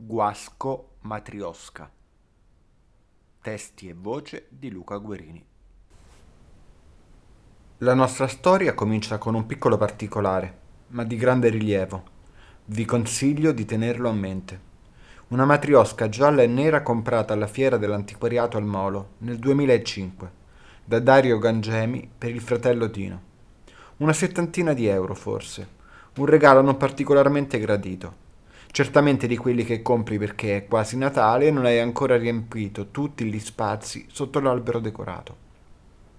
Guasco Matriosca. Testi e voce di Luca Guerini. La nostra storia comincia con un piccolo particolare, ma di grande rilievo. Vi consiglio di tenerlo a mente. Una matriosca gialla e nera comprata alla fiera dell'antiquariato al Molo nel 2005 da Dario Gangemi per il fratello Dino. Una settantina di euro forse, un regalo non particolarmente gradito certamente di quelli che compri perché è quasi Natale e non hai ancora riempito tutti gli spazi sotto l'albero decorato.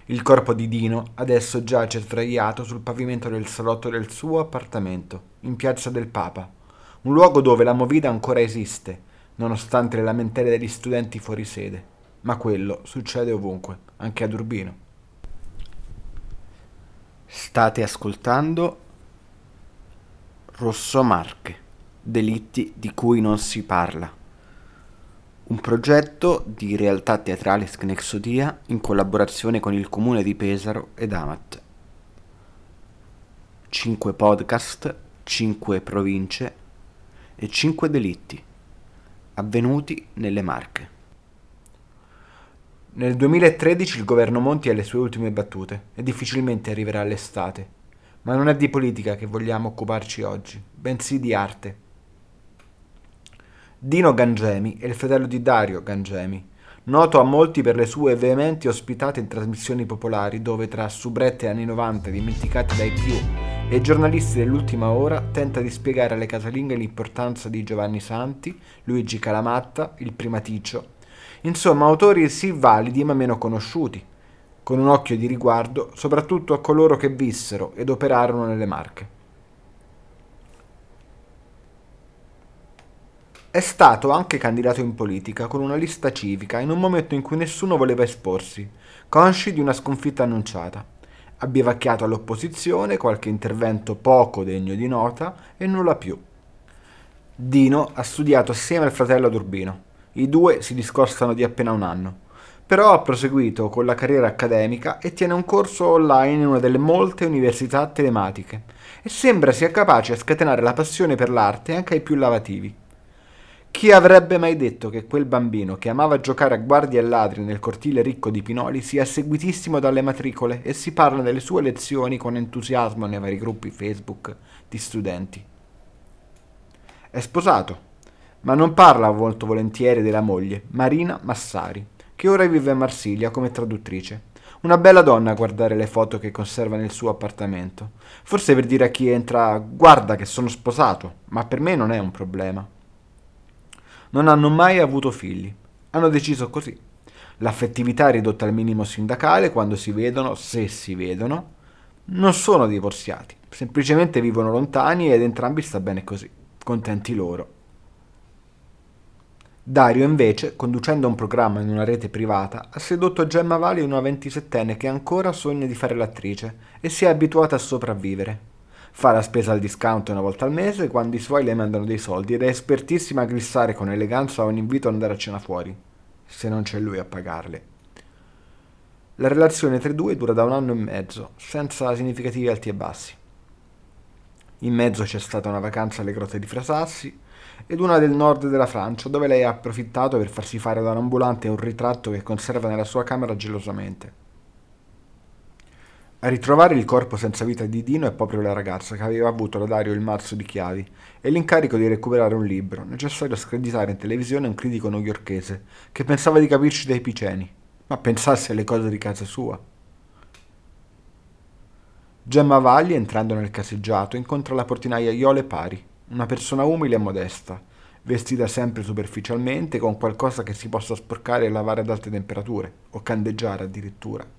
Il corpo di Dino adesso giace sdraiato sul pavimento del salotto del suo appartamento, in piazza del Papa, un luogo dove la movida ancora esiste, nonostante le lamentele degli studenti fuori sede. Ma quello succede ovunque, anche ad Urbino. State ascoltando Rosso Marche. Delitti di cui non si parla. Un progetto di realtà teatrale Scnexodia in collaborazione con il comune di Pesaro ed Amat. 5 podcast, 5 province e 5 delitti avvenuti nelle Marche. Nel 2013 il governo Monti ha le sue ultime battute e difficilmente arriverà l'estate. Ma non è di politica che vogliamo occuparci oggi, bensì di arte Dino Gangemi è il fratello di Dario Gangemi, noto a molti per le sue veementi ospitate in trasmissioni popolari dove tra subrette anni 90 dimenticate dai più e giornalisti dell'ultima ora tenta di spiegare alle casalinghe l'importanza di Giovanni Santi, Luigi Calamatta, il Primaticcio, insomma autori sì validi ma meno conosciuti, con un occhio di riguardo soprattutto a coloro che vissero ed operarono nelle Marche. È stato anche candidato in politica con una lista civica in un momento in cui nessuno voleva esporsi, consci di una sconfitta annunciata. Ha bivacchiato all'opposizione, qualche intervento poco degno di nota e nulla più. Dino ha studiato assieme al fratello ad. I due si discostano di appena un anno. Però ha proseguito con la carriera accademica e tiene un corso online in una delle molte università telematiche e sembra sia capace a scatenare la passione per l'arte anche ai più lavativi. Chi avrebbe mai detto che quel bambino che amava giocare a guardie e ladri nel cortile ricco di Pinoli sia seguitissimo dalle matricole e si parla delle sue lezioni con entusiasmo nei vari gruppi Facebook di studenti? È sposato, ma non parla molto volentieri della moglie, Marina Massari, che ora vive a Marsiglia come traduttrice. Una bella donna a guardare le foto che conserva nel suo appartamento. Forse per dire a chi entra guarda che sono sposato, ma per me non è un problema non hanno mai avuto figli. Hanno deciso così. L'affettività è ridotta al minimo sindacale quando si vedono, se si vedono. Non sono divorziati, semplicemente vivono lontani ed entrambi sta bene così, contenti loro. Dario invece, conducendo un programma in una rete privata, ha sedotto Gemma Vali, una ventisettenne che ancora sogna di fare l'attrice e si è abituata a sopravvivere. Fa la spesa al discount una volta al mese quando i suoi le mandano dei soldi ed è espertissima a glissare con eleganza ogni invito ad andare a cena fuori, se non c'è lui a pagarle. La relazione tra i due dura da un anno e mezzo, senza significativi alti e bassi. In mezzo c'è stata una vacanza alle grotte di Frasassi ed una del nord della Francia, dove lei ha approfittato per farsi fare da un ambulante un ritratto che conserva nella sua camera gelosamente. A ritrovare il corpo senza vita di Dino è proprio la ragazza che aveva avuto da Dario il mazzo di chiavi e l'incarico di recuperare un libro, necessario a screditare in televisione un critico newyorkese che pensava di capirci dai piceni, ma pensasse alle cose di casa sua. Gemma Valli, entrando nel caseggiato, incontra la portinaia Iole Pari, una persona umile e modesta, vestita sempre superficialmente con qualcosa che si possa sporcare e lavare ad alte temperature, o candeggiare addirittura.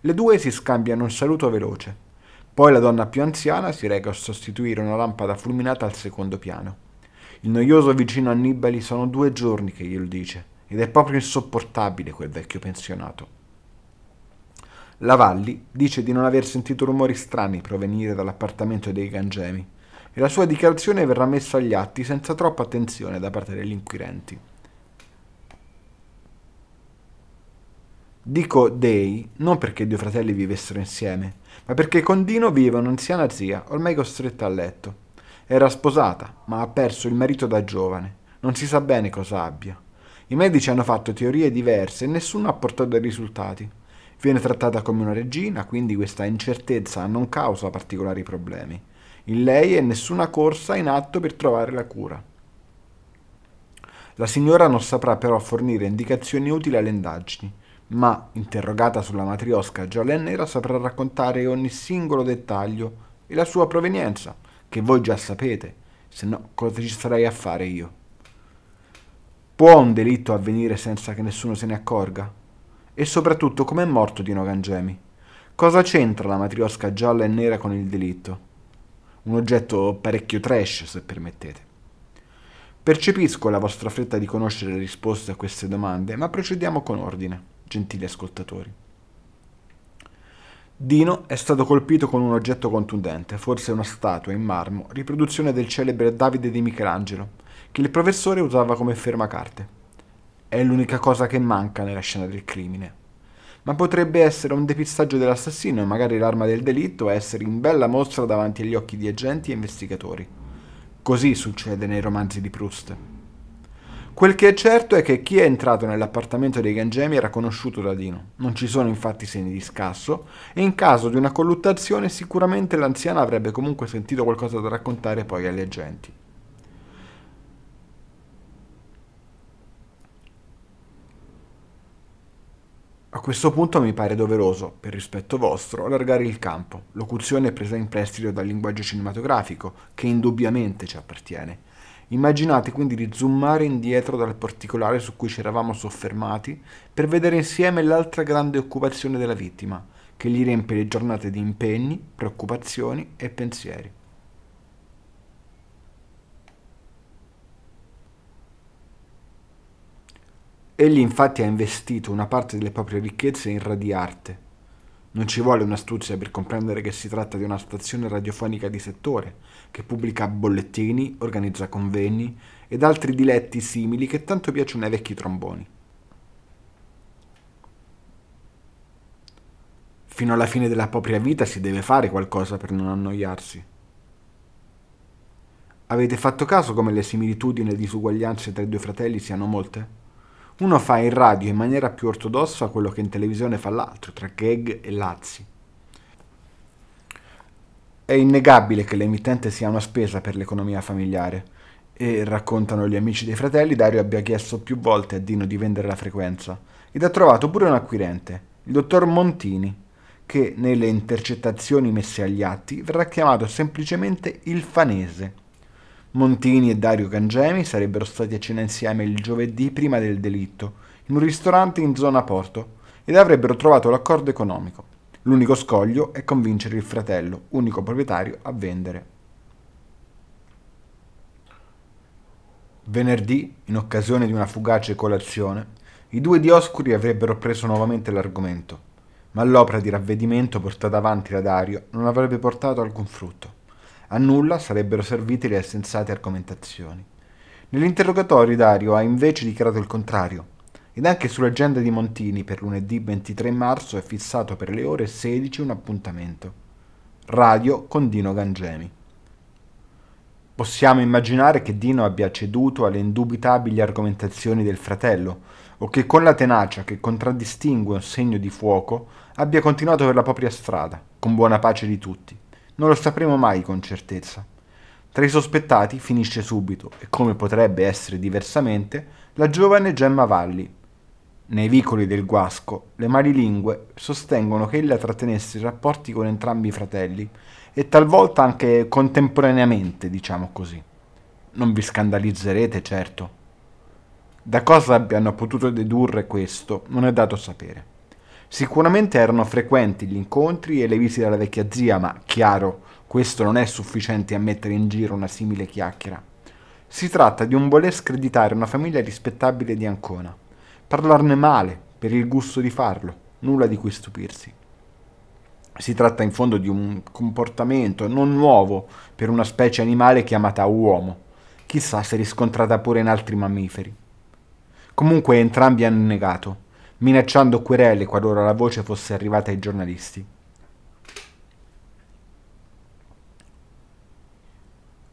Le due si scambiano un saluto veloce. Poi la donna più anziana si reca a sostituire una lampada fulminata al secondo piano. Il noioso vicino Annibali sono due giorni che glielo dice, ed è proprio insopportabile quel vecchio pensionato. La Valli dice di non aver sentito rumori strani provenire dall'appartamento dei Gangemi e la sua dichiarazione verrà messa agli atti senza troppa attenzione da parte degli inquirenti. Dico dei non perché i due fratelli vivessero insieme, ma perché con Dino vive un'anziana zia, ormai costretta a letto. Era sposata, ma ha perso il marito da giovane. Non si sa bene cosa abbia. I medici hanno fatto teorie diverse e nessuno ha portato dei risultati. Viene trattata come una regina, quindi questa incertezza non causa particolari problemi. In lei è nessuna corsa in atto per trovare la cura. La signora non saprà però fornire indicazioni utili alle indagini, ma, interrogata sulla matriosca gialla e nera, saprà raccontare ogni singolo dettaglio e la sua provenienza, che voi già sapete, se no cosa ci starei a fare io? Può un delitto avvenire senza che nessuno se ne accorga? E soprattutto com'è morto Dino Gangemi? Cosa c'entra la matriosca gialla e nera con il delitto? Un oggetto parecchio trash, se permettete. Percepisco la vostra fretta di conoscere le risposte a queste domande, ma procediamo con ordine, gentili ascoltatori. Dino è stato colpito con un oggetto contundente, forse una statua in marmo, riproduzione del celebre Davide di Michelangelo, che il professore usava come fermacarte. È l'unica cosa che manca nella scena del crimine. Ma potrebbe essere un depistaggio dell'assassino e magari l'arma del delitto essere in bella mostra davanti agli occhi di agenti e investigatori. Così succede nei romanzi di Proust. Quel che è certo è che chi è entrato nell'appartamento dei Gangemi era conosciuto da Dino. Non ci sono infatti segni di scasso e in caso di una colluttazione sicuramente l'anziana avrebbe comunque sentito qualcosa da raccontare poi agli agenti. A questo punto mi pare doveroso, per rispetto vostro, allargare il campo. Locuzione presa in prestito dal linguaggio cinematografico, che indubbiamente ci appartiene. Immaginate quindi di zoomare indietro dal particolare su cui ci eravamo soffermati per vedere insieme l'altra grande occupazione della vittima, che gli riempie le giornate di impegni, preoccupazioni e pensieri. Egli infatti ha investito una parte delle proprie ricchezze in radiarte. Non ci vuole un'astuzia per comprendere che si tratta di una stazione radiofonica di settore, che pubblica bollettini, organizza convegni ed altri diletti simili che tanto piacciono ai vecchi tromboni. Fino alla fine della propria vita si deve fare qualcosa per non annoiarsi. Avete fatto caso come le similitudini e le disuguaglianze tra i due fratelli siano molte? Uno fa in radio in maniera più ortodossa quello che in televisione fa l'altro, tra gag e lazzi. È innegabile che l'emittente sia una spesa per l'economia familiare e, raccontano gli amici dei fratelli, Dario abbia chiesto più volte a Dino di vendere la frequenza ed ha trovato pure un acquirente, il dottor Montini, che nelle intercettazioni messe agli atti verrà chiamato semplicemente il fanese. Montini e Dario Cangemi sarebbero stati a cena insieme il giovedì prima del delitto, in un ristorante in zona Porto, ed avrebbero trovato l'accordo economico. L'unico scoglio è convincere il fratello, unico proprietario, a vendere. Venerdì, in occasione di una fugace colazione, i due Dioscuri avrebbero preso nuovamente l'argomento, ma l'opera di ravvedimento portata avanti da Dario non avrebbe portato alcun frutto. A nulla sarebbero servite le sensate argomentazioni. Nell'interrogatorio Dario ha invece dichiarato il contrario, ed anche sull'agenda di Montini per lunedì 23 marzo è fissato per le ore 16 un appuntamento. Radio con Dino Gangemi. Possiamo immaginare che Dino abbia ceduto alle indubitabili argomentazioni del fratello, o che con la tenacia che contraddistingue un segno di fuoco abbia continuato per la propria strada, con buona pace di tutti. Non lo sapremo mai con certezza. Tra i sospettati finisce subito, e come potrebbe essere diversamente, la giovane Gemma Valli. Nei vicoli del Guasco, le malilingue sostengono che ella trattenesse rapporti con entrambi i fratelli, e talvolta anche contemporaneamente, diciamo così. Non vi scandalizzerete, certo. Da cosa abbiano potuto dedurre questo non è dato sapere. Sicuramente erano frequenti gli incontri e le visite alla vecchia zia, ma chiaro, questo non è sufficiente a mettere in giro una simile chiacchiera. Si tratta di un voler screditare una famiglia rispettabile di Ancona, parlarne male per il gusto di farlo, nulla di cui stupirsi. Si tratta in fondo di un comportamento non nuovo per una specie animale chiamata uomo, chissà se riscontrata pure in altri mammiferi. Comunque entrambi hanno negato minacciando querele qualora la voce fosse arrivata ai giornalisti.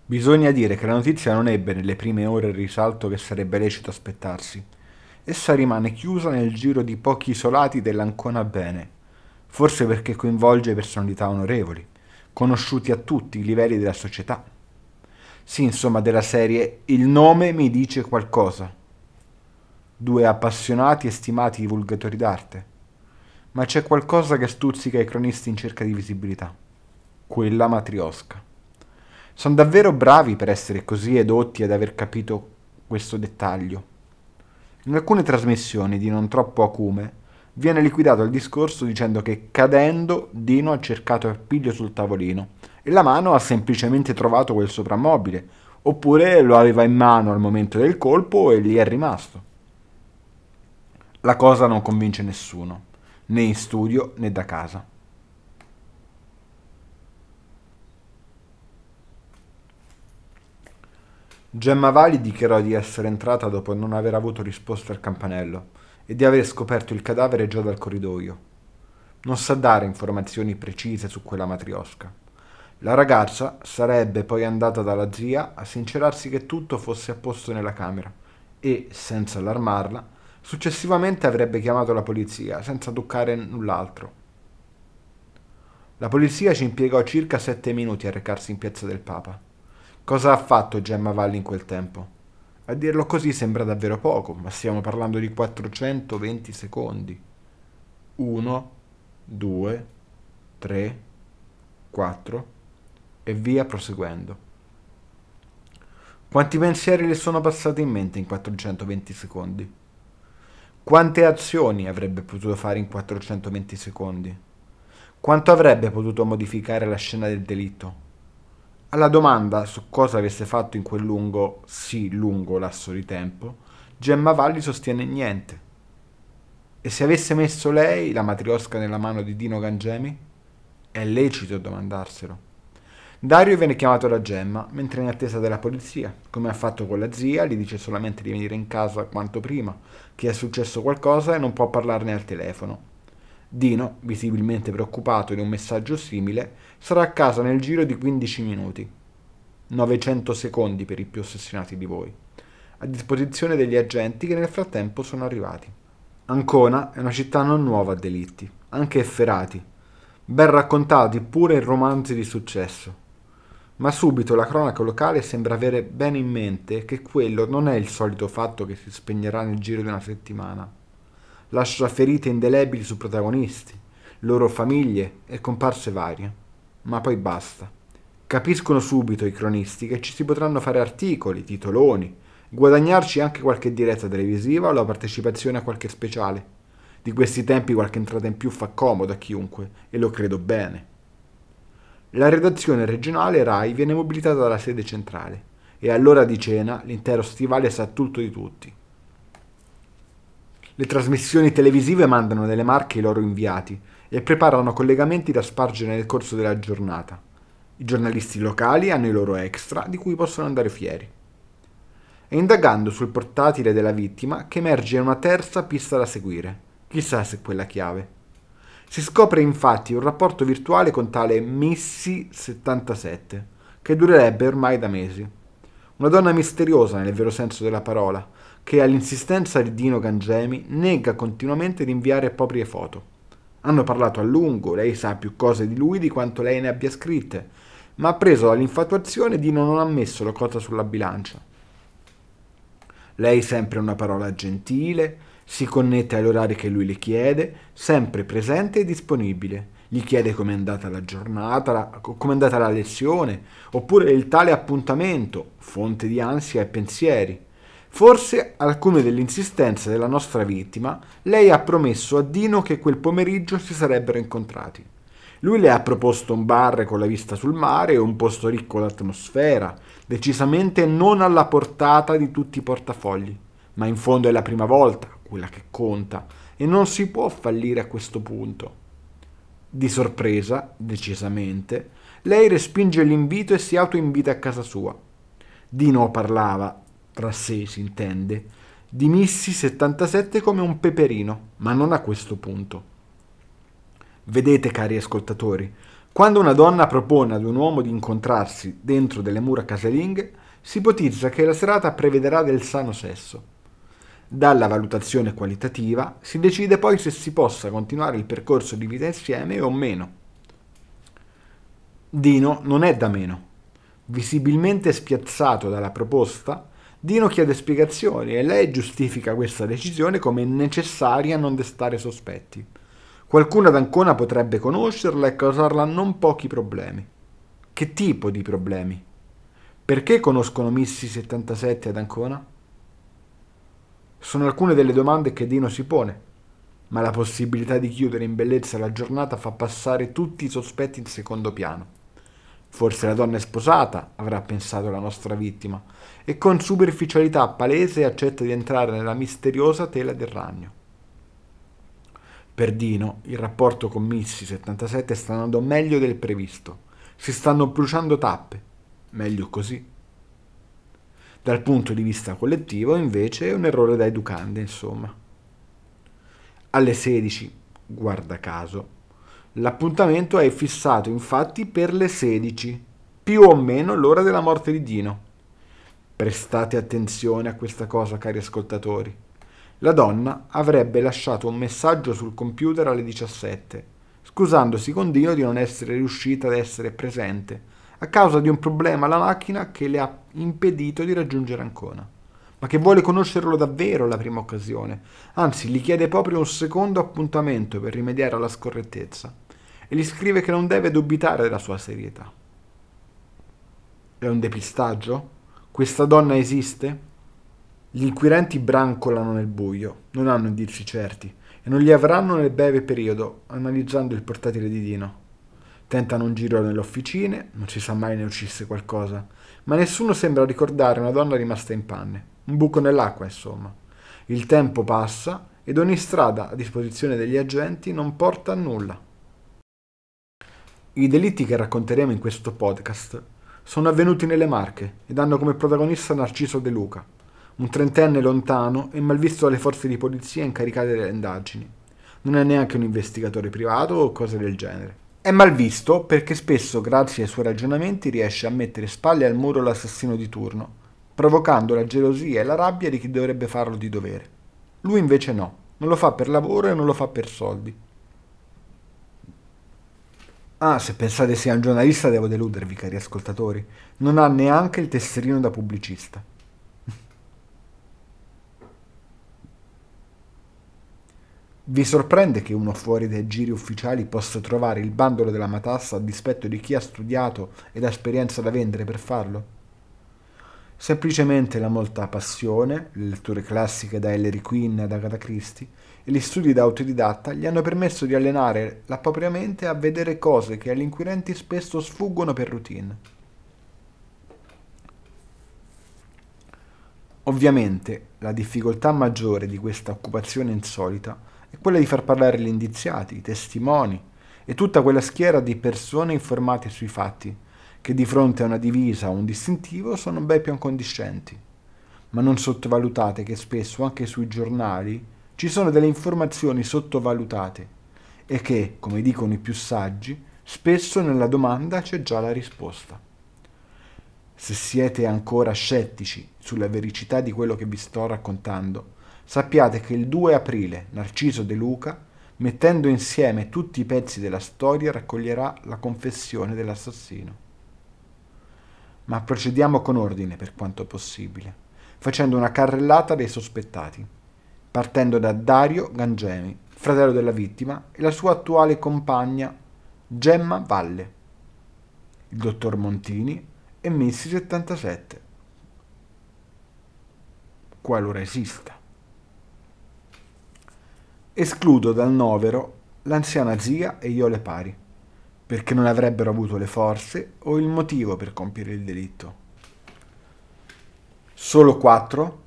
Bisogna dire che la notizia non ebbe nelle prime ore il risalto che sarebbe lecito aspettarsi. Essa rimane chiusa nel giro di pochi isolati dell'Ancona Bene, forse perché coinvolge personalità onorevoli, conosciuti a tutti i livelli della società. Sì, insomma, della serie Il nome mi dice qualcosa. Due appassionati e stimati divulgatori d'arte. Ma c'è qualcosa che stuzzica i cronisti in cerca di visibilità. Quella matriosca. Sono davvero bravi per essere così edotti ad aver capito questo dettaglio. In alcune trasmissioni di non troppo acume viene liquidato il discorso dicendo che cadendo Dino ha cercato appiglio sul tavolino e la mano ha semplicemente trovato quel soprammobile, oppure lo aveva in mano al momento del colpo e lì è rimasto. La cosa non convince nessuno, né in studio né da casa. Gemma Vali dichiarò di essere entrata dopo non aver avuto risposta al campanello e di aver scoperto il cadavere già dal corridoio. Non sa dare informazioni precise su quella matriosca. La ragazza sarebbe poi andata dalla zia a sincerarsi che tutto fosse a posto nella camera e, senza allarmarla, successivamente avrebbe chiamato la polizia senza toccare null'altro. La polizia ci impiegò circa sette minuti a recarsi in piazza del Papa. Cosa ha fatto Gemma Valli in quel tempo? A dirlo così sembra davvero poco, ma stiamo parlando di 420 secondi. 1, 2, 3, 4 e via proseguendo. Quanti pensieri le sono passati in mente in 420 secondi? Quante azioni avrebbe potuto fare in 420 secondi? Quanto avrebbe potuto modificare la scena del delitto? Alla domanda su cosa avesse fatto in quel lungo, sì lungo lasso di tempo, Gemma Valli sostiene niente. E se avesse messo lei la matriosca nella mano di Dino Gangemi? È lecito domandarselo. Dario viene chiamato da Gemma mentre è in attesa della polizia. Come ha fatto con la zia, gli dice solamente di venire in casa quanto prima, che è successo qualcosa e non può parlarne al telefono. Dino, visibilmente preoccupato di un messaggio simile, sarà a casa nel giro di 15 minuti. 900 secondi per i più ossessionati di voi, a disposizione degli agenti che nel frattempo sono arrivati. Ancona è una città non nuova a delitti, anche efferati, ben raccontati pure in romanzi di successo. Ma subito la cronaca locale sembra avere bene in mente che quello non è il solito fatto che si spegnerà nel giro di una settimana lascia ferite indelebili su protagonisti, loro famiglie e comparse varie. Ma poi basta. Capiscono subito i cronisti che ci si potranno fare articoli, titoloni, guadagnarci anche qualche diretta televisiva o la partecipazione a qualche speciale. Di questi tempi qualche entrata in più fa comodo a chiunque, e lo credo bene. La redazione regionale RAI viene mobilitata dalla sede centrale, e all'ora di cena l'intero stivale sa tutto di tutti. Le trasmissioni televisive mandano nelle marche i loro inviati e preparano collegamenti da spargere nel corso della giornata. I giornalisti locali hanno i loro extra di cui possono andare fieri. È indagando sul portatile della vittima che emerge una terza pista da seguire. Chissà se quella chiave. Si scopre infatti un rapporto virtuale con tale Missy77, che durerebbe ormai da mesi. Una donna misteriosa nel vero senso della parola, che all'insistenza di Dino Gangemi nega continuamente di inviare proprie foto. Hanno parlato a lungo, lei sa più cose di lui di quanto lei ne abbia scritte, ma preso dall'infatuazione Dino non ha messo la cosa sulla bilancia. Lei sempre una parola gentile, si connette agli orari che lui le chiede, sempre presente e disponibile. Gli chiede com'è andata la giornata, com'è andata la lezione, oppure il tale appuntamento, fonte di ansia e pensieri. Forse, alcune delle insistenze della nostra vittima, lei ha promesso a Dino che quel pomeriggio si sarebbero incontrati. Lui le ha proposto un bar con la vista sul mare e un posto ricco d'atmosfera, decisamente non alla portata di tutti i portafogli. Ma in fondo è la prima volta, quella che conta, e non si può fallire a questo punto. Di sorpresa, decisamente, lei respinge l'invito e si autoinvita a casa sua. Dino parlava, tra sé si intende, di Missy 77 come un peperino, ma non a questo punto. Vedete, cari ascoltatori, Quando una donna propone ad un uomo di incontrarsi dentro delle mura casalinghe, si ipotizza che la serata prevederà del sano sesso. Dalla valutazione qualitativa si decide poi se si possa continuare il percorso di vita insieme o meno. Dino non è da meno. Visibilmente spiazzato dalla proposta, Dino chiede spiegazioni e lei giustifica questa decisione come necessaria a non destare sospetti. Qualcuno ad Ancona potrebbe conoscerla e causarla non pochi problemi. Che tipo di problemi? Perché conoscono Missy 77 ad Ancona? Sono alcune delle domande che Dino si pone, ma la possibilità di chiudere in bellezza la giornata fa passare tutti i sospetti in secondo piano. Forse la donna è sposata, avrà pensato la nostra vittima, e con superficialità palese accetta di entrare nella misteriosa tela del ragno. Per Dino il rapporto con Missy 77 sta andando meglio del previsto. Si stanno bruciando tappe. Meglio così. Dal punto di vista collettivo, invece, è un errore da educande, insomma. Alle 16, guarda caso, l'appuntamento è fissato infatti per le 16, più o meno l'ora della morte di Dino. Prestate attenzione a questa cosa, cari ascoltatori. La donna avrebbe lasciato un messaggio sul computer alle 17, scusandosi con Dio di non essere riuscita ad essere presente a causa di un problema alla macchina che le ha impedito di raggiungere Ancona, ma che vuole conoscerlo davvero alla prima occasione, anzi gli chiede proprio un secondo appuntamento per rimediare alla scorrettezza e gli scrive che non deve dubitare della sua serietà. È un depistaggio? Questa donna esiste? Gli inquirenti brancolano nel buio, non hanno indizi certi e non li avranno nel breve periodo, analizzando il portatile di Dino. Tentano un giro nelle officine, non si sa mai ne uscisse qualcosa, ma nessuno sembra ricordare una donna rimasta in panne. Un buco nell'acqua, insomma. Il tempo passa ed ogni strada a disposizione degli agenti non porta a nulla. I delitti che racconteremo in questo podcast sono avvenuti nelle Marche ed hanno come protagonista Narciso De Luca, un trentenne lontano e malvisto dalle forze di polizia incaricate delle indagini. Non è neanche un investigatore privato o cose del genere. È malvisto perché spesso, grazie ai suoi ragionamenti, riesce a mettere spalle al muro l'assassino di turno, provocando la gelosia e la rabbia di chi dovrebbe farlo di dovere. Lui invece no, non lo fa per lavoro e non lo fa per soldi. Ah, se pensate sia un giornalista devo deludervi, cari ascoltatori. Non ha neanche il tesserino da pubblicista. Vi sorprende che uno fuori dai giri ufficiali possa trovare il bandolo della matassa a dispetto di chi ha studiato ed ha esperienza da vendere per farlo? Semplicemente la molta passione, le letture classiche da Ellery Quinn ad Agatha Christie e gli studi da autodidatta gli hanno permesso di allenare la propria mente a vedere cose che agli inquirenti spesso sfuggono per routine. Ovviamente la difficoltà maggiore di questa occupazione insolita è quella di far parlare gli indiziati, i testimoni e tutta quella schiera di persone informate sui fatti, che di fronte a una divisa o un distintivo sono ben più accondiscenti. Ma non sottovalutate che spesso anche sui giornali ci sono delle informazioni sottovalutate e che, come dicono i più saggi, spesso nella domanda c'è già la risposta. Se siete ancora scettici sulla vericità di quello che vi sto raccontando, sappiate che il 2 aprile Narciso De Luca, mettendo insieme tutti i pezzi della storia, raccoglierà la confessione dell'assassino. Ma procediamo con ordine per quanto possibile, facendo una carrellata dei sospettati, partendo da Dario Gangemi, fratello della vittima, e la sua attuale compagna Gemma Valle, il dottor Montini e Missy 77, qualora esista. Escludo dal novero l'anziana zia e io le pari, perché non avrebbero avuto le forze o il motivo per compiere il delitto. Solo quattro,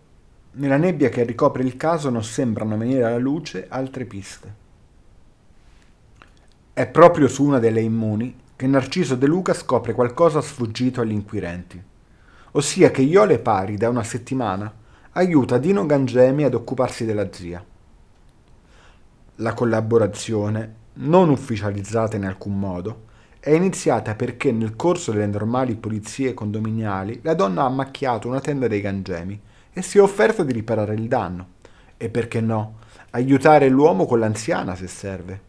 nella nebbia che ricopre il caso non sembrano venire alla luce altre piste. È proprio su una delle immuni che Narciso De Luca scopre qualcosa sfuggito agli inquirenti, ossia che Iole Pari da una settimana aiuta Dino Gangemi ad occuparsi della zia la collaborazione, non ufficializzata in alcun modo, è iniziata perché nel corso delle normali pulizie condominiali la donna ha macchiato una tenda dei gangemi e si è offerta di riparare il danno. E perché no? Aiutare l'uomo con l'anziana se serve.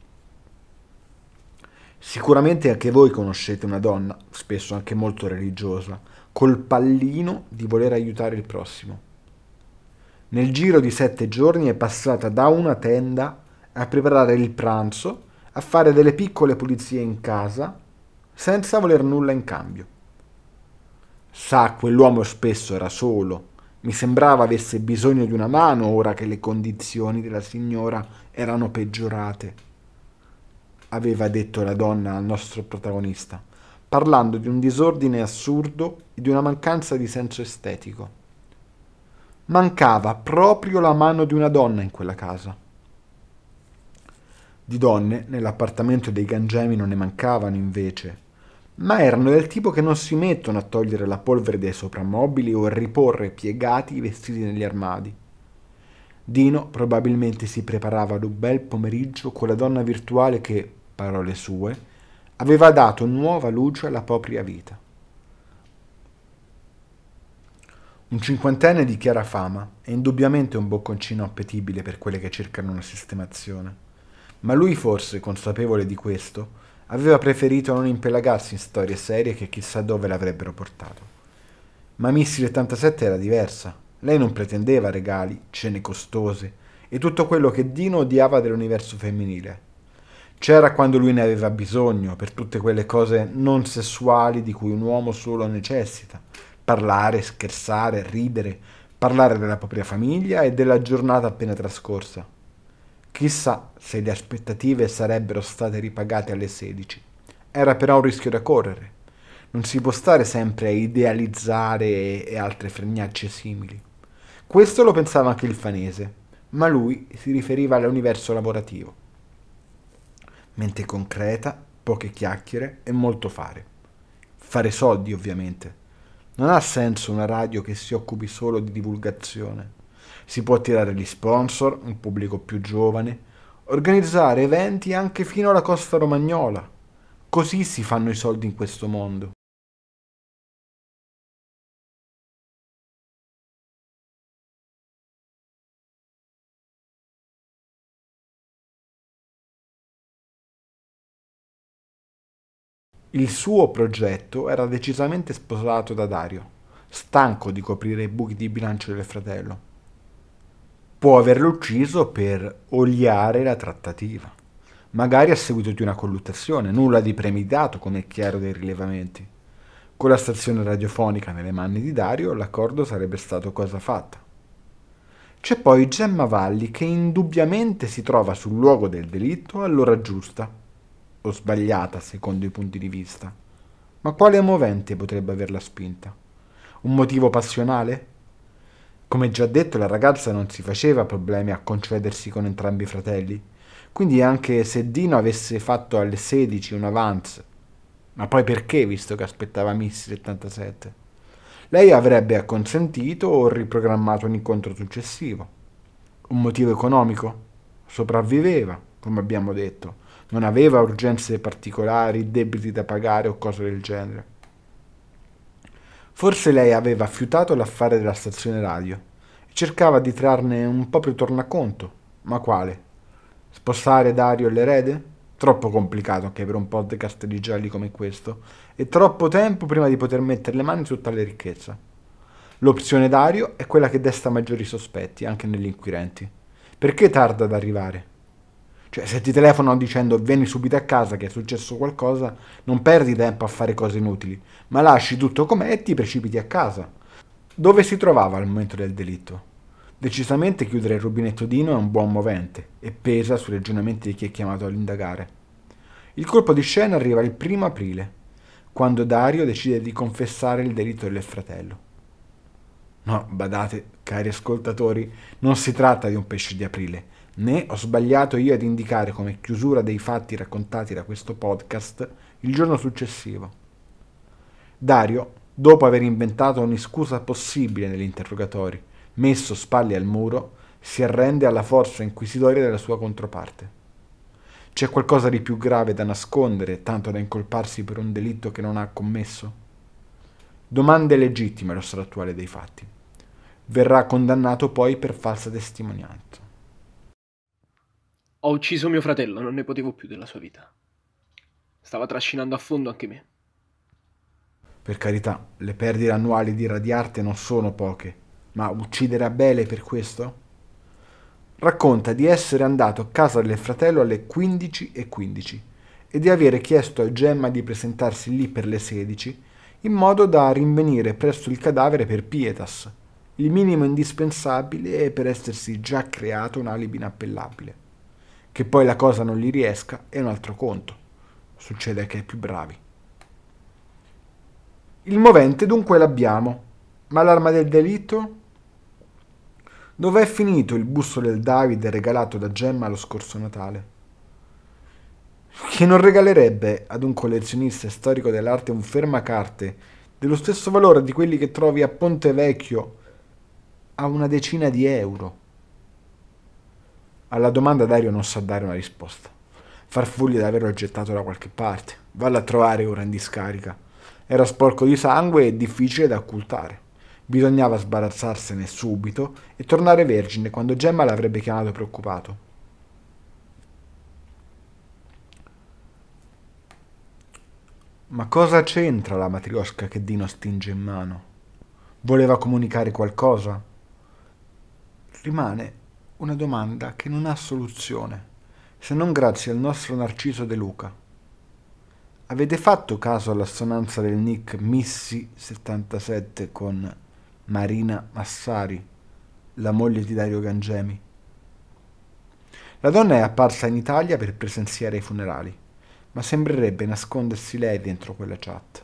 Sicuramente anche voi conoscete una donna, spesso anche molto religiosa, col pallino di voler aiutare il prossimo. Nel giro di sette giorni è passata da una tenda a preparare il pranzo, a fare delle piccole pulizie in casa, senza voler nulla in cambio. Sa, quell'uomo spesso era solo, mi sembrava avesse bisogno di una mano ora che le condizioni della signora erano peggiorate, aveva detto la donna al nostro protagonista, parlando di un disordine assurdo e di una mancanza di senso estetico. Mancava proprio la mano di una donna in quella casa. Di donne nell'appartamento dei Gangemi non ne mancavano invece, ma erano del tipo che non si mettono a togliere la polvere dai soprammobili o a riporre piegati i vestiti negli armadi. Dino probabilmente si preparava ad un bel pomeriggio con la donna virtuale che, parole sue, aveva dato nuova luce alla propria vita. Un cinquantenne di chiara fama è indubbiamente un bocconcino appetibile per quelle che cercano una sistemazione, ma lui forse, consapevole di questo, aveva preferito non impelagarsi in storie serie che chissà dove l'avrebbero portato. Ma Missy 77 era diversa. Lei non pretendeva regali, cene costose e tutto quello che Dino odiava dell'universo femminile. C'era quando lui ne aveva bisogno, per tutte quelle cose non sessuali di cui un uomo solo necessita, parlare, scherzare, ridere, parlare della propria famiglia e della giornata appena trascorsa. Chissà se le aspettative sarebbero state ripagate alle 16. Era però un rischio da correre. Non si può stare sempre a idealizzare e altre fregnacce simili. Questo lo pensava anche il fanese, ma lui si riferiva all'universo lavorativo. Mente concreta, poche chiacchiere e molto fare. Fare soldi, ovviamente non ha senso una radio che si occupi solo di divulgazione. Si può attirare gli sponsor, un pubblico più giovane, organizzare eventi anche fino alla costa romagnola. Così si fanno i soldi in questo mondo. Il suo progetto era decisamente sposato da Dario, stanco di coprire i buchi di bilancio del fratello. Può averlo ucciso per oliare la trattativa, magari a seguito di una colluttazione, nulla di premeditato come è chiaro dai rilevamenti. Con la stazione radiofonica nelle mani di Dario l'accordo sarebbe stato cosa fatta. C'è poi Gemma Valli che indubbiamente si trova sul luogo del delitto all'ora giusta o sbagliata secondo i punti di vista. Ma quale movente potrebbe averla spinta? Un motivo passionale? Come già detto, la ragazza non si faceva problemi a concedersi con entrambi i fratelli, quindi anche se Dino avesse fatto alle 16 un avance, ma poi perché visto che aspettava Miss 77? Lei avrebbe acconsentito o riprogrammato un incontro successivo. Un motivo economico? Sopravviveva, come abbiamo detto non aveva urgenze particolari, debiti da pagare o cose del genere. Forse lei aveva affiutato l'affare della stazione radio e cercava di trarne un proprio tornaconto, ma quale? Spostare Dario l'erede? Troppo complicato anche per un podcast di gialli come questo, e troppo tempo prima di poter mettere le mani su tale ricchezza. L'opzione Dario è quella che desta maggiori sospetti anche negli inquirenti. Perché tarda ad arrivare? Cioè, se ti telefonano dicendo vieni subito a casa che è successo qualcosa, non perdi tempo a fare cose inutili, ma lasci tutto com'è e ti precipiti a casa. Dove si trovava al momento del delitto? Decisamente chiudere il rubinetto Dino è un buon movente e pesa sui ragionamenti di chi è chiamato ad indagare. Il colpo di scena arriva il primo aprile, quando Dario decide di confessare il delitto del fratello. No, badate, cari ascoltatori, non si tratta di un pesce di aprile, né ho sbagliato io ad indicare come chiusura dei fatti raccontati da questo podcast il giorno successivo. Dario, dopo aver inventato ogni scusa possibile negli interrogatori, messo spalle al muro, si arrende alla forza inquisitoria della sua controparte. C'è qualcosa di più grave da nascondere, tanto da incolparsi per un delitto che non ha commesso? Domande legittime allo stato attuale dei fatti. Verrà condannato poi per falsa testimonianza. Ho ucciso mio fratello, non ne potevo più della sua vita. Stava trascinando a fondo anche me. Per carità, le perdite annuali di Radiarte non sono poche, ma uccidere Abele per questo? Racconta di essere andato a casa del fratello alle 15.15 .15 e di avere chiesto a Gemma di presentarsi lì per le 16 in modo da rinvenire presto il cadavere per pietas, il minimo indispensabile per essersi già creato un alibi inappellabile. Che poi la cosa non gli riesca è un altro conto. Succede che ai più bravi. Il movente dunque l'abbiamo, ma l'arma del delitto? Dov'è finito il busto del Davide regalato da Gemma lo scorso Natale? Chi non regalerebbe ad un collezionista storico dell'arte un fermacarte dello stesso valore di quelli che trovi a Ponte Vecchio a una decina di euro? Alla domanda Dario non sa dare una risposta. Farfuglia di averlo gettato da qualche parte. Valla a trovare ora in discarica. Era sporco di sangue e difficile da occultare. Bisognava sbarazzarsene subito e tornare vergine quando Gemma l'avrebbe chiamato preoccupato. Ma cosa c'entra la matriosca che Dino stinge in mano? Voleva comunicare qualcosa? Rimane una domanda che non ha soluzione, se non grazie al nostro Narciso De Luca. Avete fatto caso all'assonanza del nick Missy77 con Marina Massari, la moglie di Dario Gangemi? La donna è apparsa in Italia per presenziare ai funerali, ma sembrerebbe nascondersi lei dentro quella chat.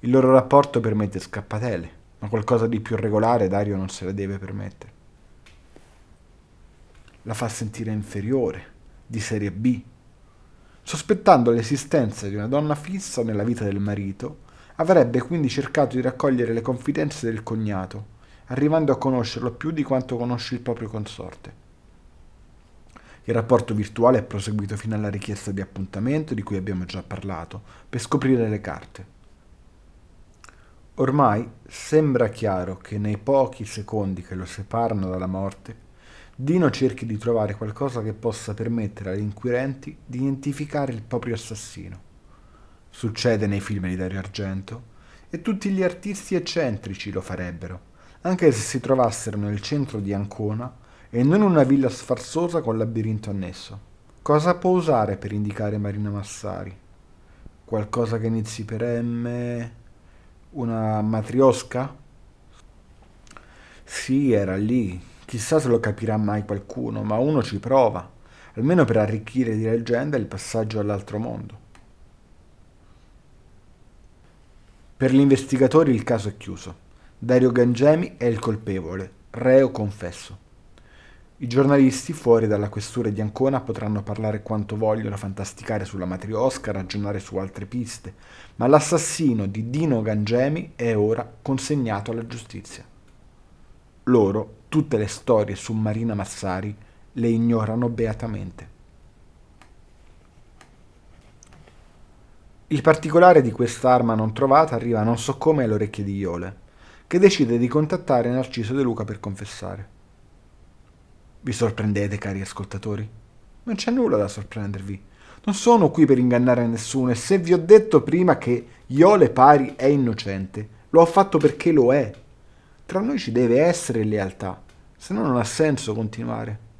Il loro rapporto permette scappatelle, ma qualcosa di più regolare Dario non se la deve permettere. La fa sentire inferiore, di serie B, Sospettando l'esistenza di una donna fissa nella vita del marito, avrebbe quindi cercato di raccogliere le confidenze del cognato, arrivando a conoscerlo più di quanto conosce il proprio consorte. Il rapporto virtuale è proseguito fino alla richiesta di appuntamento di cui abbiamo già parlato, per scoprire le carte. Ormai sembra chiaro che nei pochi secondi che lo separano dalla morte, Dino cerchi di trovare qualcosa che possa permettere agli inquirenti di identificare il proprio assassino. Succede nei film di Dario Argento e tutti gli artisti eccentrici lo farebbero, anche se si trovassero nel centro di Ancona e non una villa sfarzosa con labirinto annesso. Cosa può usare per indicare Marina Massari? Qualcosa che inizi per M? Una matriosca? Sì, era lì, Chissà se lo capirà mai qualcuno, ma uno ci prova, almeno per arricchire di leggenda il passaggio all'altro mondo. Per gli investigatori il caso è chiuso. Dario Gangemi è il colpevole, reo confesso. I giornalisti fuori dalla questura di Ancona potranno parlare quanto vogliono, fantasticare sulla matriosca, ragionare su altre piste, ma l'assassino di Dino Gangemi è ora consegnato alla giustizia. Loro tutte le storie su Marina Massari le ignorano beatamente. Il particolare di quest'arma non trovata arriva non so come alle orecchie di Iole, che decide di contattare Narciso De Luca per confessare. Vi sorprendete, cari ascoltatori? Non c'è nulla da sorprendervi. Non sono qui per ingannare nessuno e se vi ho detto prima che Iole Pari è innocente, lo ho fatto perché lo è. Tra noi ci deve essere lealtà, se no non ha senso continuare.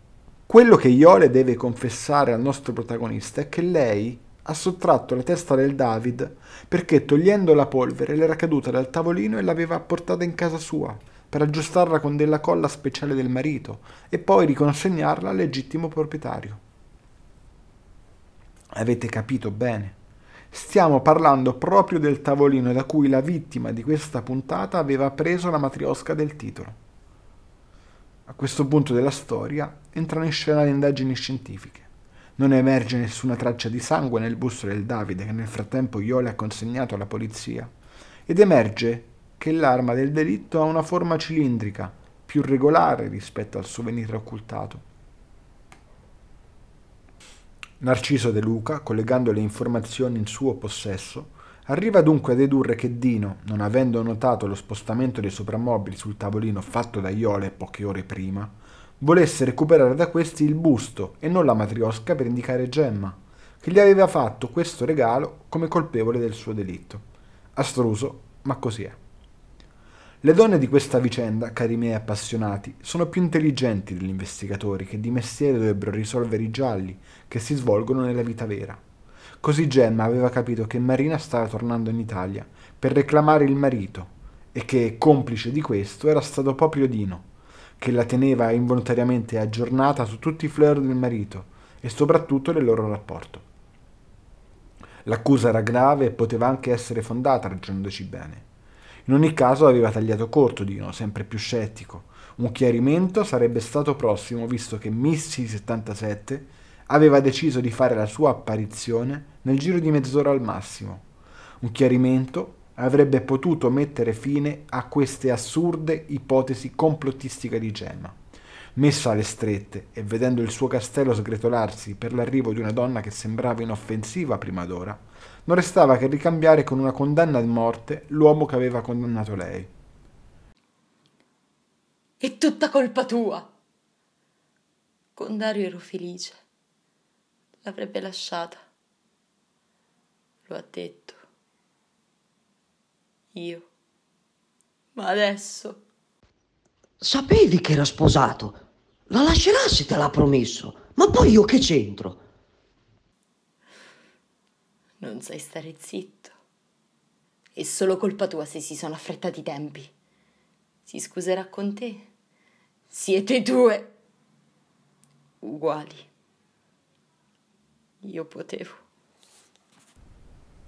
Quello che Iole deve confessare al nostro protagonista è che lei ha sottratto la testa del David perché togliendo la polvere le era caduta dal tavolino e l'aveva portata in casa sua per aggiustarla con della colla speciale del marito e poi riconsegnarla al legittimo proprietario. Avete capito bene? Stiamo parlando proprio del tavolino da cui la vittima di questa puntata aveva preso la matriosca del titolo. A questo punto della storia entrano in scena le indagini scientifiche. Non emerge nessuna traccia di sangue nel busto del Davide che nel frattempo Iole ha consegnato alla polizia ed emerge che l'arma del delitto ha una forma cilindrica, più regolare rispetto al suo venire occultato. Narciso De Luca, collegando le informazioni in suo possesso, arriva dunque a dedurre che Dino, non avendo notato lo spostamento dei soprammobili sul tavolino fatto da Iole poche ore prima, volesse recuperare da questi il busto e non la matriosca per indicare Gemma, che gli aveva fatto questo regalo come colpevole del suo delitto. Astruso, ma così è. Le donne di questa vicenda, cari miei appassionati, sono più intelligenti degli investigatori che di mestiere dovrebbero risolvere i gialli che si svolgono nella vita vera. Così Gemma aveva capito che Marina stava tornando in Italia per reclamare il marito e che, complice di questo, era stato proprio Dino, che la teneva involontariamente aggiornata su tutti i fleur del marito e soprattutto del loro rapporto. L'accusa era grave e poteva anche essere fondata, ragionandoci bene. In ogni caso aveva tagliato corto Dino, sempre più scettico. Un chiarimento sarebbe stato prossimo, visto che Missy 77 aveva deciso di fare la sua apparizione nel giro di mezz'ora al massimo. Un chiarimento avrebbe potuto mettere fine a queste assurde ipotesi complottistiche di Gemma. Messa alle strette e vedendo il suo castello sgretolarsi per l'arrivo di una donna che sembrava inoffensiva prima d'ora, non restava che ricambiare con una condanna a morte l'uomo che aveva condannato lei. È tutta colpa tua. Con Dario ero felice. L'avrebbe lasciata. Lo ha detto. Io. Ma adesso... Sapevi che era sposato. La lascerà se te l'ha promesso. Ma poi io che c'entro? Non sai stare zitto. È solo colpa tua se si sono affrettati i tempi. Si scuserà con te. Siete due uguali. Io potevo.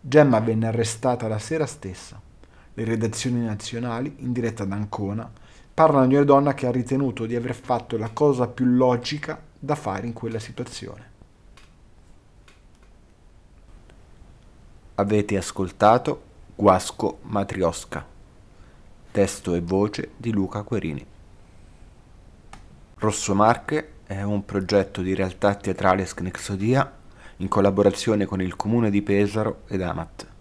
Gemma venne arrestata la sera stessa. Le redazioni nazionali, in diretta ad Ancona, parlano di una donna che ha ritenuto di aver fatto la cosa più logica da fare in quella situazione. Avete ascoltato Guasco Matriosca. Testo e voce di Luca Querini. Rosso Marche è un progetto di realtà teatrale Snexodia in collaborazione con il comune di Pesaro ed Amat.